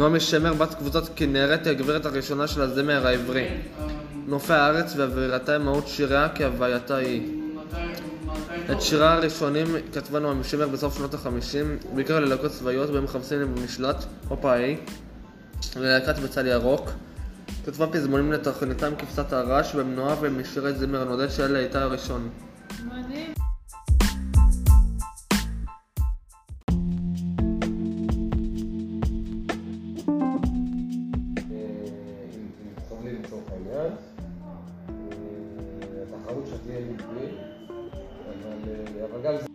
נעמי שמר, בת קבוצת כנרת, היא הגברת הראשונה של הזמר העברי. נופי הארץ ואווירתה הם מהות שיריה כהווייתה היא. את שירה הראשונים כתבה נעמי שמר בסוף שנות החמישים, בעיקר ללהקות צבאיות בהם חמסין במשלט, הופה היי, ללהקת בצל ירוק. כתבה פזמונים לתוכניתם כבשת הרש במנועה ומשירי זמר נודד שאלה הייתה הראשון. מדהים. الجمعيات وتحاولش هتلاقي البيت. آه، يعني الرجال